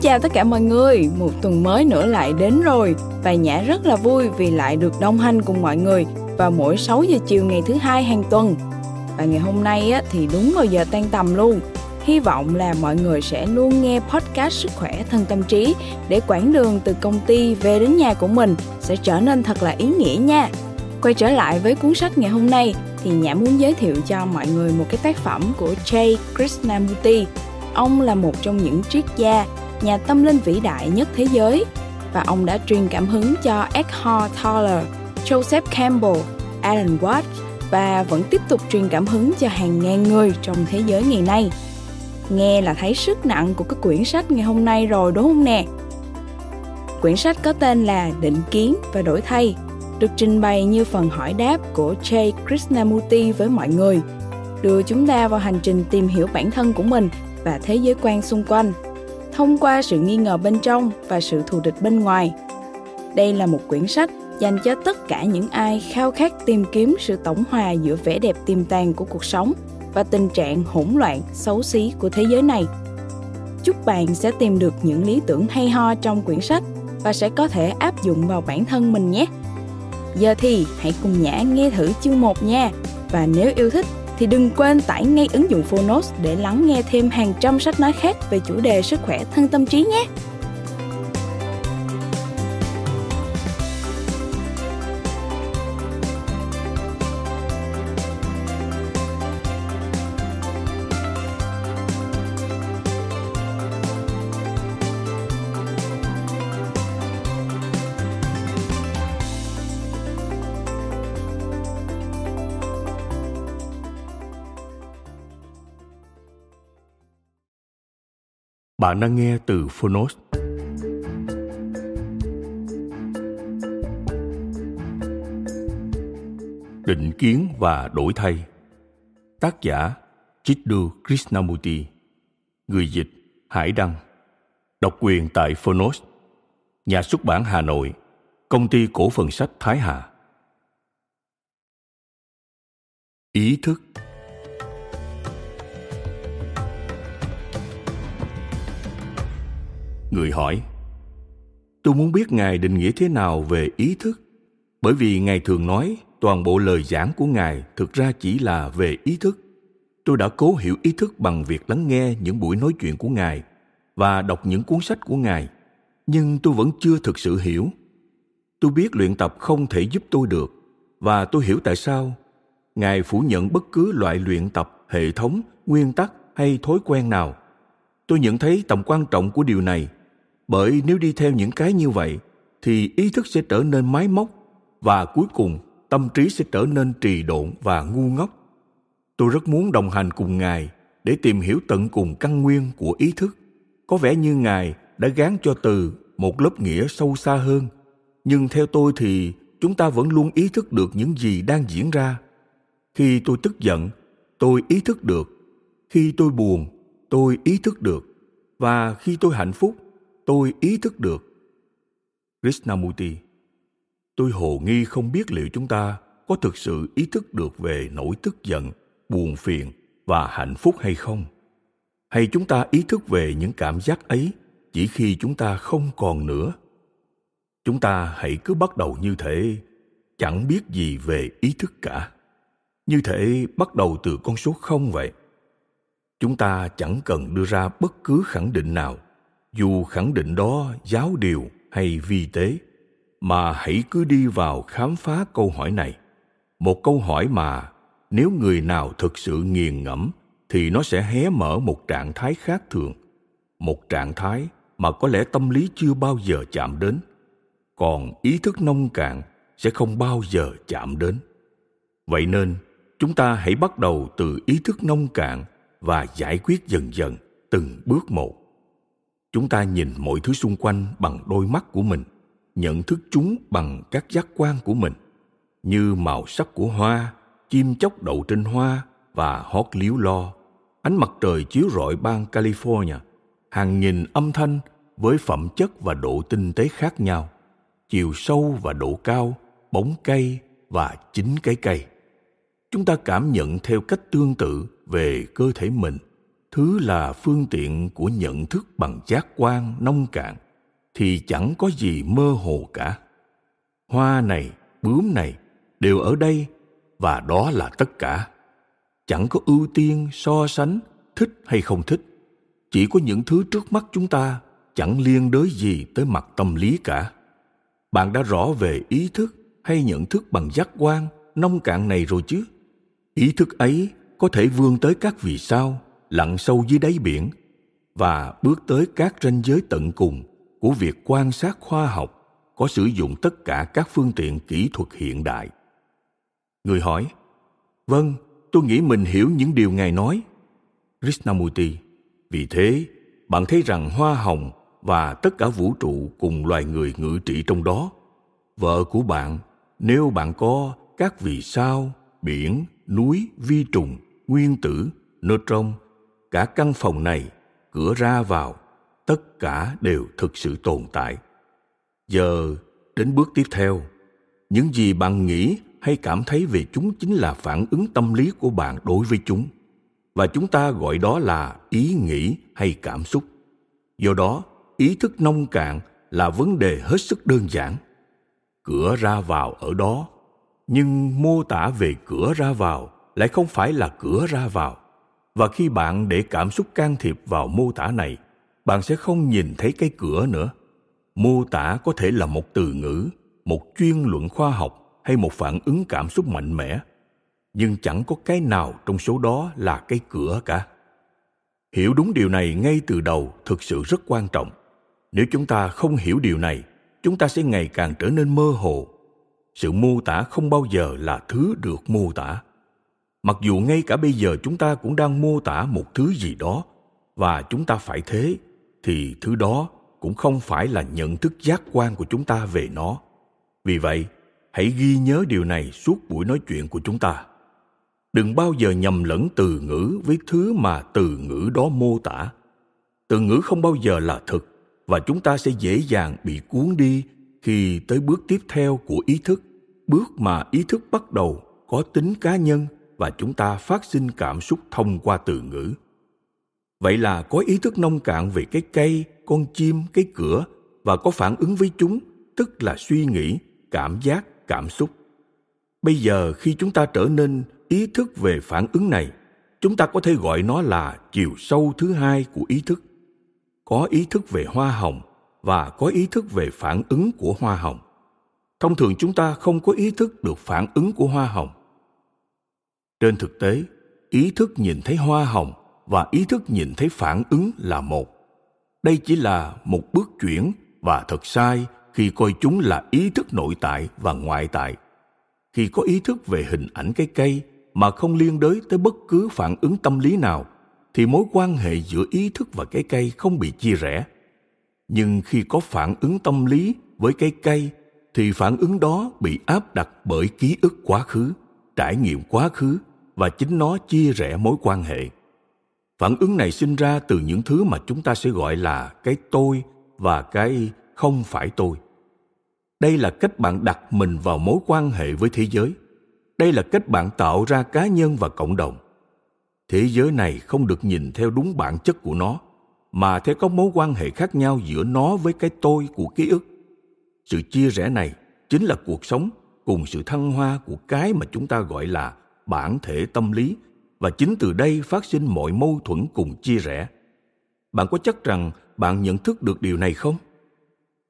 chào tất cả mọi người, một tuần mới nữa lại đến rồi và Nhã rất là vui vì lại được đồng hành cùng mọi người vào mỗi 6 giờ chiều ngày thứ hai hàng tuần. Và ngày hôm nay á, thì đúng vào giờ tan tầm luôn. Hy vọng là mọi người sẽ luôn nghe podcast sức khỏe thân tâm trí để quãng đường từ công ty về đến nhà của mình sẽ trở nên thật là ý nghĩa nha. Quay trở lại với cuốn sách ngày hôm nay thì Nhã muốn giới thiệu cho mọi người một cái tác phẩm của Jay Krishnamurti. Ông là một trong những triết gia, nhà tâm linh vĩ đại nhất thế giới và ông đã truyền cảm hứng cho Eckhart Tolle, Joseph Campbell, Alan Watts và vẫn tiếp tục truyền cảm hứng cho hàng ngàn người trong thế giới ngày nay. Nghe là thấy sức nặng của cái quyển sách ngày hôm nay rồi đúng không nè? Quyển sách có tên là Định kiến và đổi thay, được trình bày như phần hỏi đáp của Jay Krishnamurti với mọi người, đưa chúng ta vào hành trình tìm hiểu bản thân của mình và thế giới quan xung quanh, thông qua sự nghi ngờ bên trong và sự thù địch bên ngoài. Đây là một quyển sách dành cho tất cả những ai khao khát tìm kiếm sự tổng hòa giữa vẻ đẹp tiềm tàng của cuộc sống và tình trạng hỗn loạn, xấu xí của thế giới này. Chúc bạn sẽ tìm được những lý tưởng hay ho trong quyển sách và sẽ có thể áp dụng vào bản thân mình nhé. Giờ thì hãy cùng Nhã nghe thử chương 1 nha. Và nếu yêu thích thì đừng quên tải ngay ứng dụng Phonos để lắng nghe thêm hàng trăm sách nói khác về chủ đề sức khỏe, thân tâm trí nhé. Bạn đang nghe từ Phonos. Định kiến và đổi thay. Tác giả Chiddu Krishnamurti. Người dịch Hải Đăng. Độc quyền tại Phonos. Nhà xuất bản Hà Nội. Công ty cổ phần sách Thái Hà. Ý thức. Người hỏi, tôi muốn biết Ngài định nghĩa thế nào về ý thức, bởi vì Ngài thường nói toàn bộ lời giảng của Ngài thực ra chỉ là về ý thức. Tôi đã cố hiểu ý thức bằng việc lắng nghe những buổi nói chuyện của Ngài và đọc những cuốn sách của Ngài, nhưng tôi vẫn chưa thực sự hiểu. Tôi biết luyện tập không thể giúp tôi được và tôi hiểu tại sao Ngài phủ nhận bất cứ loại luyện tập, hệ thống, nguyên tắc hay thói quen nào. Tôi nhận thấy tầm quan trọng của điều này bởi nếu đi theo những cái như vậy, thì ý thức sẽ trở nên máy móc và cuối cùng tâm trí sẽ trở nên trì độn và ngu ngốc. Tôi rất muốn đồng hành cùng ngài để tìm hiểu tận cùng căn nguyên của ý thức. Có vẻ như ngài đã gán cho từ một lớp nghĩa sâu xa hơn. Nhưng theo tôi thì chúng ta vẫn luôn ý thức được những gì đang diễn ra. Khi tôi tức giận, tôi ý thức được. Khi tôi buồn, tôi ý thức được. Và khi tôi hạnh phúc tôi ý thức được. Krishnamurti, tôi hồ nghi không biết liệu chúng ta có thực sự ý thức được về nỗi tức giận, buồn phiền và hạnh phúc hay không? Hay chúng ta ý thức về những cảm giác ấy chỉ khi chúng ta không còn nữa? Chúng ta hãy cứ bắt đầu như thế, chẳng biết gì về ý thức cả. Như thể bắt đầu từ con số không vậy? Chúng ta chẳng cần đưa ra bất cứ khẳng định nào dù khẳng định đó giáo điều hay vi tế, mà hãy cứ đi vào khám phá câu hỏi này. Một câu hỏi mà nếu người nào thực sự nghiền ngẫm thì nó sẽ hé mở một trạng thái khác thường. Một trạng thái mà có lẽ tâm lý chưa bao giờ chạm đến, còn ý thức nông cạn sẽ không bao giờ chạm đến. Vậy nên, chúng ta hãy bắt đầu từ ý thức nông cạn và giải quyết dần dần từng bước một chúng ta nhìn mọi thứ xung quanh bằng đôi mắt của mình, nhận thức chúng bằng các giác quan của mình, như màu sắc của hoa, chim chóc đậu trên hoa và hót líu lo. Ánh mặt trời chiếu rọi bang california, hàng nghìn âm thanh với phẩm chất và độ tinh tế khác nhau, chiều sâu và độ cao, bóng cây và chính cái cây. Chúng ta cảm nhận theo cách tương tự về cơ thể mình thứ là phương tiện của nhận thức bằng giác quan, nông cạn, thì chẳng có gì mơ hồ cả. Hoa này, bướm này đều ở đây, và đó là tất cả. Chẳng có ưu tiên, so sánh, thích hay không thích. Chỉ có những thứ trước mắt chúng ta, chẳng liên đới gì tới mặt tâm lý cả. Bạn đã rõ về ý thức hay nhận thức bằng giác quan, nông cạn này rồi chứ? Ý thức ấy có thể vươn tới các vì sao? Lặn sâu dưới đáy biển và bước tới các ranh giới tận cùng của việc quan sát khoa học có sử dụng tất cả các phương tiện kỹ thuật hiện đại. Người hỏi vâng tôi nghĩ mình hiểu những điều ngài nói. Krishnamurti, vì thế, bạn thấy rằng hoa hồng và tất cả vũ trụ cùng loài người ngự trị trong đó. Vợ của bạn, nếu bạn có các vì sao, biển, núi, vi trùng, nguyên tử neutron cả căn phòng này, cửa ra vào, tất cả đều thực sự tồn tại. Giờ, đến bước tiếp theo, những gì bạn nghĩ hay cảm thấy về chúng chính là phản ứng tâm lý của bạn đối với chúng. Và chúng ta gọi đó là ý nghĩ hay cảm xúc. Do đó, ý thức nông cạn là vấn đề hết sức đơn giản. Cửa ra vào ở đó, nhưng mô tả về cửa ra vào lại không phải là cửa ra vào và khi bạn để cảm xúc can thiệp vào mô tả này, bạn sẽ không nhìn thấy cái cửa nữa. Mô tả có thể là một từ ngữ, một chuyên luận khoa học hay một phản ứng cảm xúc mạnh mẽ. Nhưng chẳng có cái nào trong số đó là cái cửa cả. Hiểu đúng điều này ngay từ đầu thực sự rất quan trọng. Nếu chúng ta không hiểu điều này, chúng ta sẽ ngày càng trở nên mơ hồ. Sự mô tả không bao giờ là thứ được mô tả mặc dù ngay cả bây giờ chúng ta cũng đang mô tả một thứ gì đó, và chúng ta phải thế, thì thứ đó cũng không phải là nhận thức giác quan của chúng ta về nó. Vì vậy, hãy ghi nhớ điều này suốt buổi nói chuyện của chúng ta. Đừng bao giờ nhầm lẫn từ ngữ với thứ mà từ ngữ đó mô tả. Từ ngữ không bao giờ là thực, và chúng ta sẽ dễ dàng bị cuốn đi khi tới bước tiếp theo của ý thức, bước mà ý thức bắt đầu có tính cá nhân và chúng ta phát sinh cảm xúc thông qua từ ngữ. Vậy là có ý thức nông cạn về cái cây, con chim, cái cửa và có phản ứng với chúng, tức là suy nghĩ, cảm giác, cảm xúc. Bây giờ khi chúng ta trở nên ý thức về phản ứng này, chúng ta có thể gọi nó là chiều sâu thứ hai của ý thức. Có ý thức về hoa hồng và có ý thức về phản ứng của hoa hồng. Thông thường chúng ta không có ý thức được phản ứng của hoa hồng trên thực tế, ý thức nhìn thấy hoa hồng và ý thức nhìn thấy phản ứng là một. Đây chỉ là một bước chuyển và thật sai khi coi chúng là ý thức nội tại và ngoại tại. Khi có ý thức về hình ảnh cái cây mà không liên đới tới bất cứ phản ứng tâm lý nào, thì mối quan hệ giữa ý thức và cái cây không bị chia rẽ. Nhưng khi có phản ứng tâm lý với cái cây, thì phản ứng đó bị áp đặt bởi ký ức quá khứ, trải nghiệm quá khứ và chính nó chia rẽ mối quan hệ. Phản ứng này sinh ra từ những thứ mà chúng ta sẽ gọi là cái tôi và cái không phải tôi. Đây là cách bạn đặt mình vào mối quan hệ với thế giới. Đây là cách bạn tạo ra cá nhân và cộng đồng. Thế giới này không được nhìn theo đúng bản chất của nó, mà theo các mối quan hệ khác nhau giữa nó với cái tôi của ký ức. Sự chia rẽ này chính là cuộc sống cùng sự thăng hoa của cái mà chúng ta gọi là bản thể tâm lý và chính từ đây phát sinh mọi mâu thuẫn cùng chia rẽ. Bạn có chắc rằng bạn nhận thức được điều này không?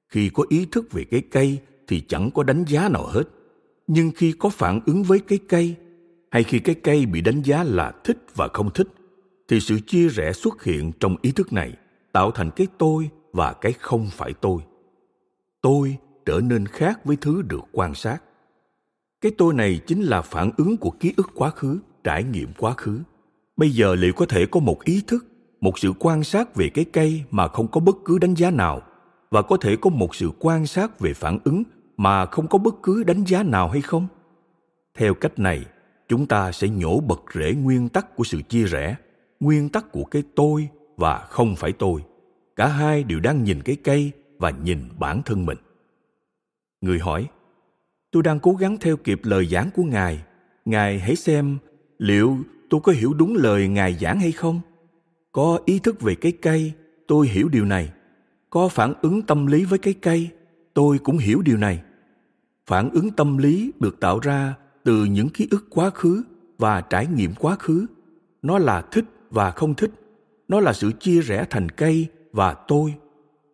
Khi có ý thức về cái cây thì chẳng có đánh giá nào hết. Nhưng khi có phản ứng với cái cây, hay khi cái cây bị đánh giá là thích và không thích, thì sự chia rẽ xuất hiện trong ý thức này, tạo thành cái tôi và cái không phải tôi. Tôi trở nên khác với thứ được quan sát cái tôi này chính là phản ứng của ký ức quá khứ, trải nghiệm quá khứ. Bây giờ liệu có thể có một ý thức, một sự quan sát về cái cây mà không có bất cứ đánh giá nào? Và có thể có một sự quan sát về phản ứng mà không có bất cứ đánh giá nào hay không? Theo cách này, chúng ta sẽ nhổ bật rễ nguyên tắc của sự chia rẽ, nguyên tắc của cái tôi và không phải tôi. Cả hai đều đang nhìn cái cây và nhìn bản thân mình. Người hỏi tôi đang cố gắng theo kịp lời giảng của ngài. Ngài hãy xem liệu tôi có hiểu đúng lời ngài giảng hay không. Có ý thức về cái cây tôi hiểu điều này. Có phản ứng tâm lý với cái cây tôi cũng hiểu điều này. Phản ứng tâm lý được tạo ra từ những ký ức quá khứ và trải nghiệm quá khứ. Nó là thích và không thích. Nó là sự chia rẽ thành cây và tôi.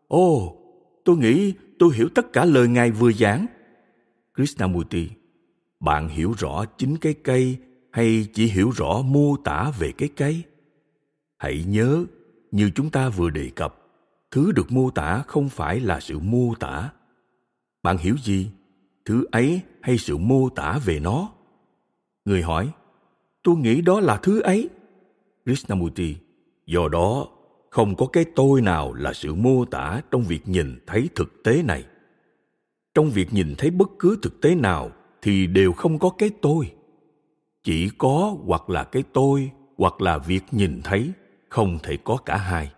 Ồ oh, tôi nghĩ tôi hiểu tất cả lời ngài vừa giảng krishnamurti. Bạn hiểu rõ chính cái cây hay chỉ hiểu rõ mô tả về cái cây? Hãy nhớ, như chúng ta vừa đề cập, thứ được mô tả không phải là sự mô tả. Bạn hiểu gì? Thứ ấy hay sự mô tả về nó? Người hỏi, tôi nghĩ đó là thứ ấy. Krishnamurti, do đó, không có cái tôi nào là sự mô tả trong việc nhìn thấy thực tế này trong việc nhìn thấy bất cứ thực tế nào thì đều không có cái tôi. Chỉ có hoặc là cái tôi hoặc là việc nhìn thấy, không thể có cả hai.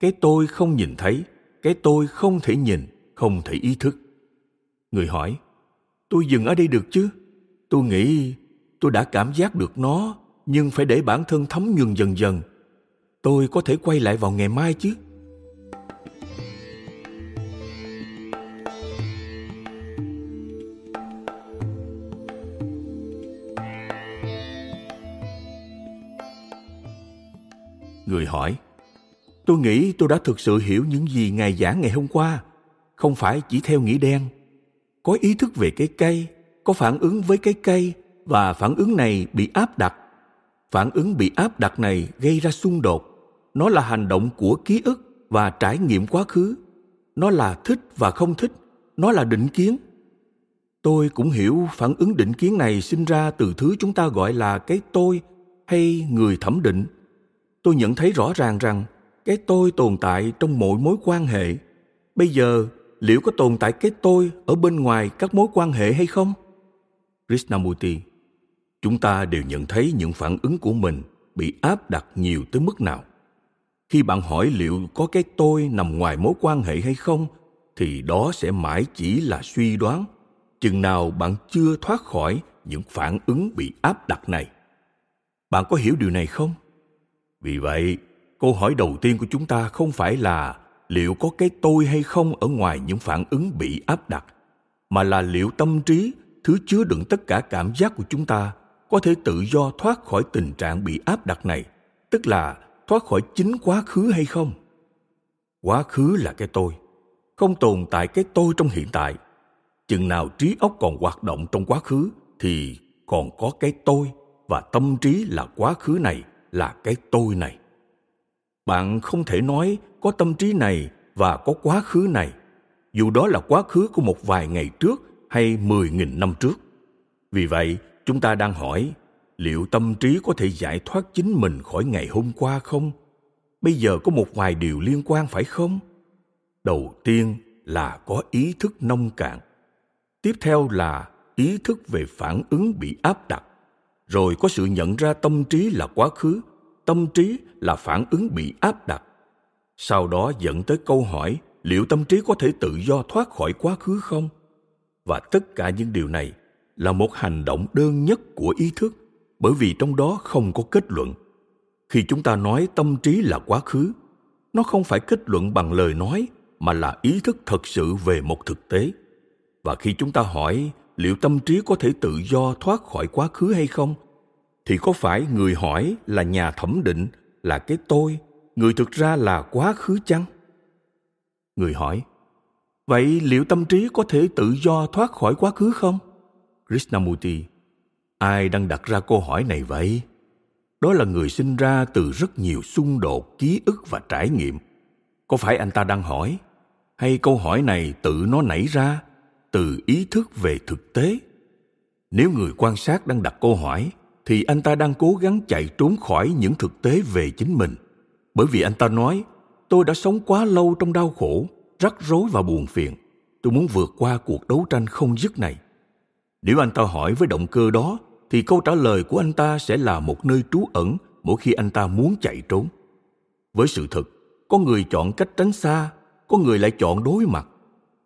Cái tôi không nhìn thấy, cái tôi không thể nhìn, không thể ý thức. Người hỏi, tôi dừng ở đây được chứ? Tôi nghĩ tôi đã cảm giác được nó, nhưng phải để bản thân thấm nhuần dần dần. Tôi có thể quay lại vào ngày mai chứ? Người hỏi, tôi nghĩ tôi đã thực sự hiểu những gì ngài giảng ngày hôm qua, không phải chỉ theo nghĩa đen. Có ý thức về cái cây, có phản ứng với cái cây và phản ứng này bị áp đặt. Phản ứng bị áp đặt này gây ra xung đột. Nó là hành động của ký ức và trải nghiệm quá khứ. Nó là thích và không thích. Nó là định kiến. Tôi cũng hiểu phản ứng định kiến này sinh ra từ thứ chúng ta gọi là cái tôi hay người thẩm định tôi nhận thấy rõ ràng rằng cái tôi tồn tại trong mọi mối quan hệ. Bây giờ, liệu có tồn tại cái tôi ở bên ngoài các mối quan hệ hay không? Krishnamurti, chúng ta đều nhận thấy những phản ứng của mình bị áp đặt nhiều tới mức nào. Khi bạn hỏi liệu có cái tôi nằm ngoài mối quan hệ hay không, thì đó sẽ mãi chỉ là suy đoán. Chừng nào bạn chưa thoát khỏi những phản ứng bị áp đặt này. Bạn có hiểu điều này không? Vì vậy, câu hỏi đầu tiên của chúng ta không phải là liệu có cái tôi hay không ở ngoài những phản ứng bị áp đặt, mà là liệu tâm trí, thứ chứa đựng tất cả cảm giác của chúng ta có thể tự do thoát khỏi tình trạng bị áp đặt này, tức là thoát khỏi chính quá khứ hay không? Quá khứ là cái tôi, không tồn tại cái tôi trong hiện tại. Chừng nào trí óc còn hoạt động trong quá khứ thì còn có cái tôi và tâm trí là quá khứ này là cái tôi này. Bạn không thể nói có tâm trí này và có quá khứ này, dù đó là quá khứ của một vài ngày trước hay mười nghìn năm trước. Vì vậy, chúng ta đang hỏi, liệu tâm trí có thể giải thoát chính mình khỏi ngày hôm qua không? Bây giờ có một vài điều liên quan phải không? Đầu tiên là có ý thức nông cạn. Tiếp theo là ý thức về phản ứng bị áp đặt rồi có sự nhận ra tâm trí là quá khứ, tâm trí là phản ứng bị áp đặt. Sau đó dẫn tới câu hỏi, liệu tâm trí có thể tự do thoát khỏi quá khứ không? Và tất cả những điều này là một hành động đơn nhất của ý thức, bởi vì trong đó không có kết luận. Khi chúng ta nói tâm trí là quá khứ, nó không phải kết luận bằng lời nói, mà là ý thức thật sự về một thực tế. Và khi chúng ta hỏi liệu tâm trí có thể tự do thoát khỏi quá khứ hay không? Thì có phải người hỏi là nhà thẩm định là cái tôi, người thực ra là quá khứ chăng? Người hỏi, vậy liệu tâm trí có thể tự do thoát khỏi quá khứ không? Krishnamurti, ai đang đặt ra câu hỏi này vậy? Đó là người sinh ra từ rất nhiều xung đột, ký ức và trải nghiệm. Có phải anh ta đang hỏi, hay câu hỏi này tự nó nảy ra từ ý thức về thực tế. Nếu người quan sát đang đặt câu hỏi, thì anh ta đang cố gắng chạy trốn khỏi những thực tế về chính mình. Bởi vì anh ta nói, tôi đã sống quá lâu trong đau khổ, rắc rối và buồn phiền. Tôi muốn vượt qua cuộc đấu tranh không dứt này. Nếu anh ta hỏi với động cơ đó, thì câu trả lời của anh ta sẽ là một nơi trú ẩn mỗi khi anh ta muốn chạy trốn. Với sự thật, có người chọn cách tránh xa, có người lại chọn đối mặt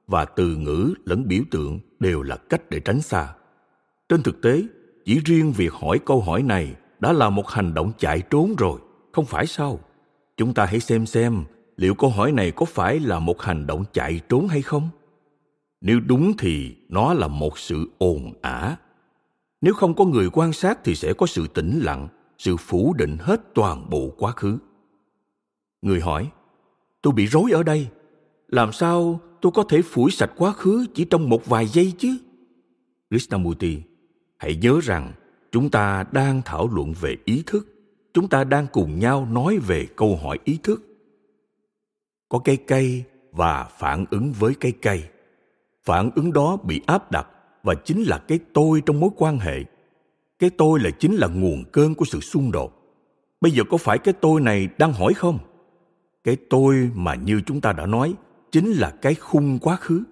và từ ngữ lẫn biểu tượng đều là cách để tránh xa. Trên thực tế, chỉ riêng việc hỏi câu hỏi này đã là một hành động chạy trốn rồi, không phải sao? Chúng ta hãy xem xem liệu câu hỏi này có phải là một hành động chạy trốn hay không. Nếu đúng thì nó là một sự ồn ả. Nếu không có người quan sát thì sẽ có sự tĩnh lặng, sự phủ định hết toàn bộ quá khứ. Người hỏi, tôi bị rối ở đây, làm sao tôi có thể phủi sạch quá khứ chỉ trong một vài giây chứ. Krishnamurti, hãy nhớ rằng chúng ta đang thảo luận về ý thức. Chúng ta đang cùng nhau nói về câu hỏi ý thức. Có cây cây và phản ứng với cây cây. Phản ứng đó bị áp đặt và chính là cái tôi trong mối quan hệ. Cái tôi là chính là nguồn cơn của sự xung đột. Bây giờ có phải cái tôi này đang hỏi không? Cái tôi mà như chúng ta đã nói chính là cái khung quá khứ.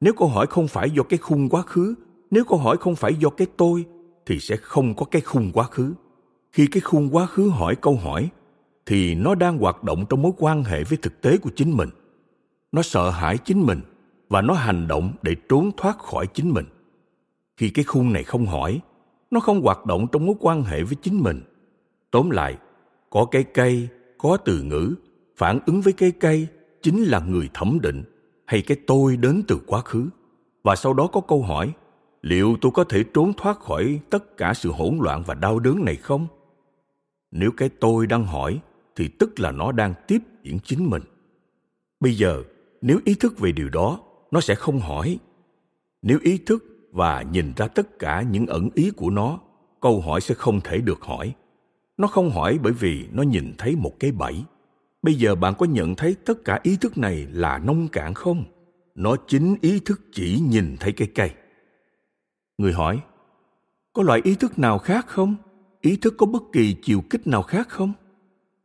Nếu câu hỏi không phải do cái khung quá khứ, nếu câu hỏi không phải do cái tôi, thì sẽ không có cái khung quá khứ. Khi cái khung quá khứ hỏi câu hỏi, thì nó đang hoạt động trong mối quan hệ với thực tế của chính mình. Nó sợ hãi chính mình và nó hành động để trốn thoát khỏi chính mình. Khi cái khung này không hỏi, nó không hoạt động trong mối quan hệ với chính mình. Tóm lại, có cái cây, có từ ngữ, phản ứng với cái cây chính là người thẩm định hay cái tôi đến từ quá khứ? Và sau đó có câu hỏi, liệu tôi có thể trốn thoát khỏi tất cả sự hỗn loạn và đau đớn này không? Nếu cái tôi đang hỏi, thì tức là nó đang tiếp diễn chính mình. Bây giờ, nếu ý thức về điều đó, nó sẽ không hỏi. Nếu ý thức và nhìn ra tất cả những ẩn ý của nó, câu hỏi sẽ không thể được hỏi. Nó không hỏi bởi vì nó nhìn thấy một cái bẫy bây giờ bạn có nhận thấy tất cả ý thức này là nông cạn không? Nó chính ý thức chỉ nhìn thấy cái cây. Người hỏi, có loại ý thức nào khác không? Ý thức có bất kỳ chiều kích nào khác không?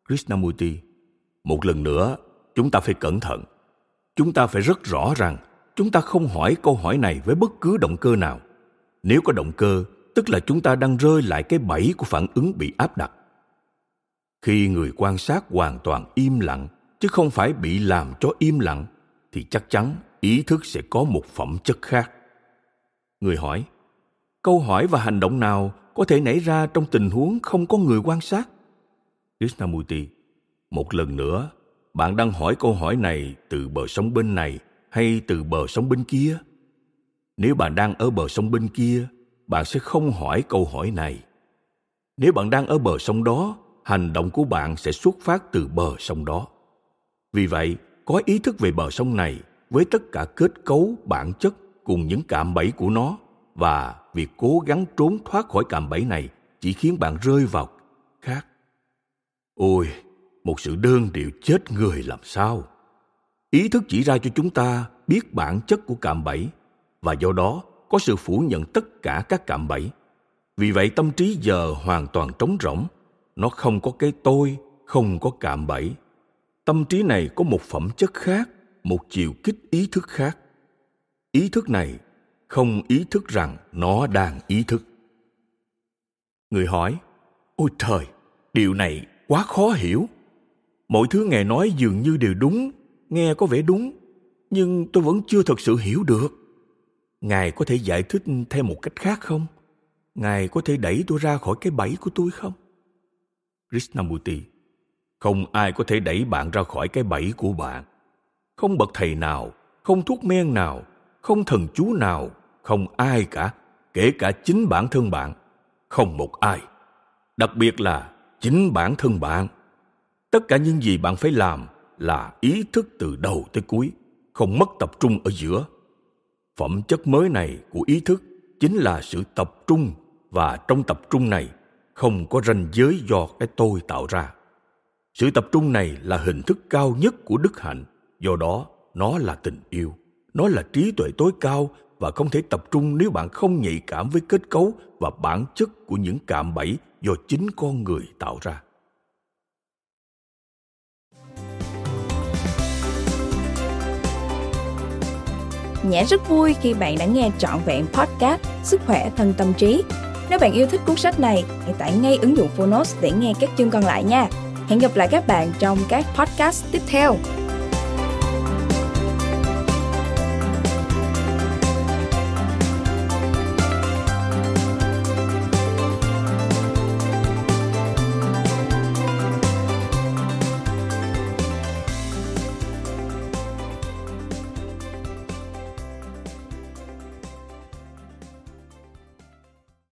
Krishnamurti, một lần nữa, chúng ta phải cẩn thận. Chúng ta phải rất rõ rằng chúng ta không hỏi câu hỏi này với bất cứ động cơ nào. Nếu có động cơ, tức là chúng ta đang rơi lại cái bẫy của phản ứng bị áp đặt khi người quan sát hoàn toàn im lặng, chứ không phải bị làm cho im lặng, thì chắc chắn ý thức sẽ có một phẩm chất khác. Người hỏi, câu hỏi và hành động nào có thể nảy ra trong tình huống không có người quan sát? Krishnamurti, một lần nữa, bạn đang hỏi câu hỏi này từ bờ sông bên này hay từ bờ sông bên kia? Nếu bạn đang ở bờ sông bên kia, bạn sẽ không hỏi câu hỏi này. Nếu bạn đang ở bờ sông đó hành động của bạn sẽ xuất phát từ bờ sông đó. Vì vậy, có ý thức về bờ sông này với tất cả kết cấu, bản chất cùng những cạm bẫy của nó và việc cố gắng trốn thoát khỏi cạm bẫy này chỉ khiến bạn rơi vào khác ôi, một sự đơn điệu chết người làm sao? Ý thức chỉ ra cho chúng ta biết bản chất của cạm bẫy và do đó có sự phủ nhận tất cả các cạm bẫy. Vì vậy, tâm trí giờ hoàn toàn trống rỗng nó không có cái tôi, không có cạm bẫy. Tâm trí này có một phẩm chất khác, một chiều kích ý thức khác. Ý thức này không ý thức rằng nó đang ý thức. Người hỏi, ôi trời, điều này quá khó hiểu. Mọi thứ ngài nói dường như đều đúng, nghe có vẻ đúng, nhưng tôi vẫn chưa thật sự hiểu được. Ngài có thể giải thích theo một cách khác không? Ngài có thể đẩy tôi ra khỏi cái bẫy của tôi không? Krishnamurti, không ai có thể đẩy bạn ra khỏi cái bẫy của bạn. Không bậc thầy nào, không thuốc men nào, không thần chú nào, không ai cả, kể cả chính bản thân bạn, không một ai. Đặc biệt là chính bản thân bạn. Tất cả những gì bạn phải làm là ý thức từ đầu tới cuối, không mất tập trung ở giữa. Phẩm chất mới này của ý thức chính là sự tập trung, và trong tập trung này không có ranh giới do cái tôi tạo ra sự tập trung này là hình thức cao nhất của đức hạnh, do đó nó là tình yêu, nó là trí tuệ tối cao và không thể tập trung nếu bạn không nhạy cảm với kết cấu và bản chất của những cạm bẫy do chính con người tạo ra Nhã rất vui khi bạn đã nghe trọn vẹn podcast Sức khỏe thân tâm trí. Nếu bạn yêu thích cuốn sách này, hãy tải ngay ứng dụng Phonos để nghe các chương còn lại nha. Hẹn gặp lại các bạn trong các podcast tiếp theo.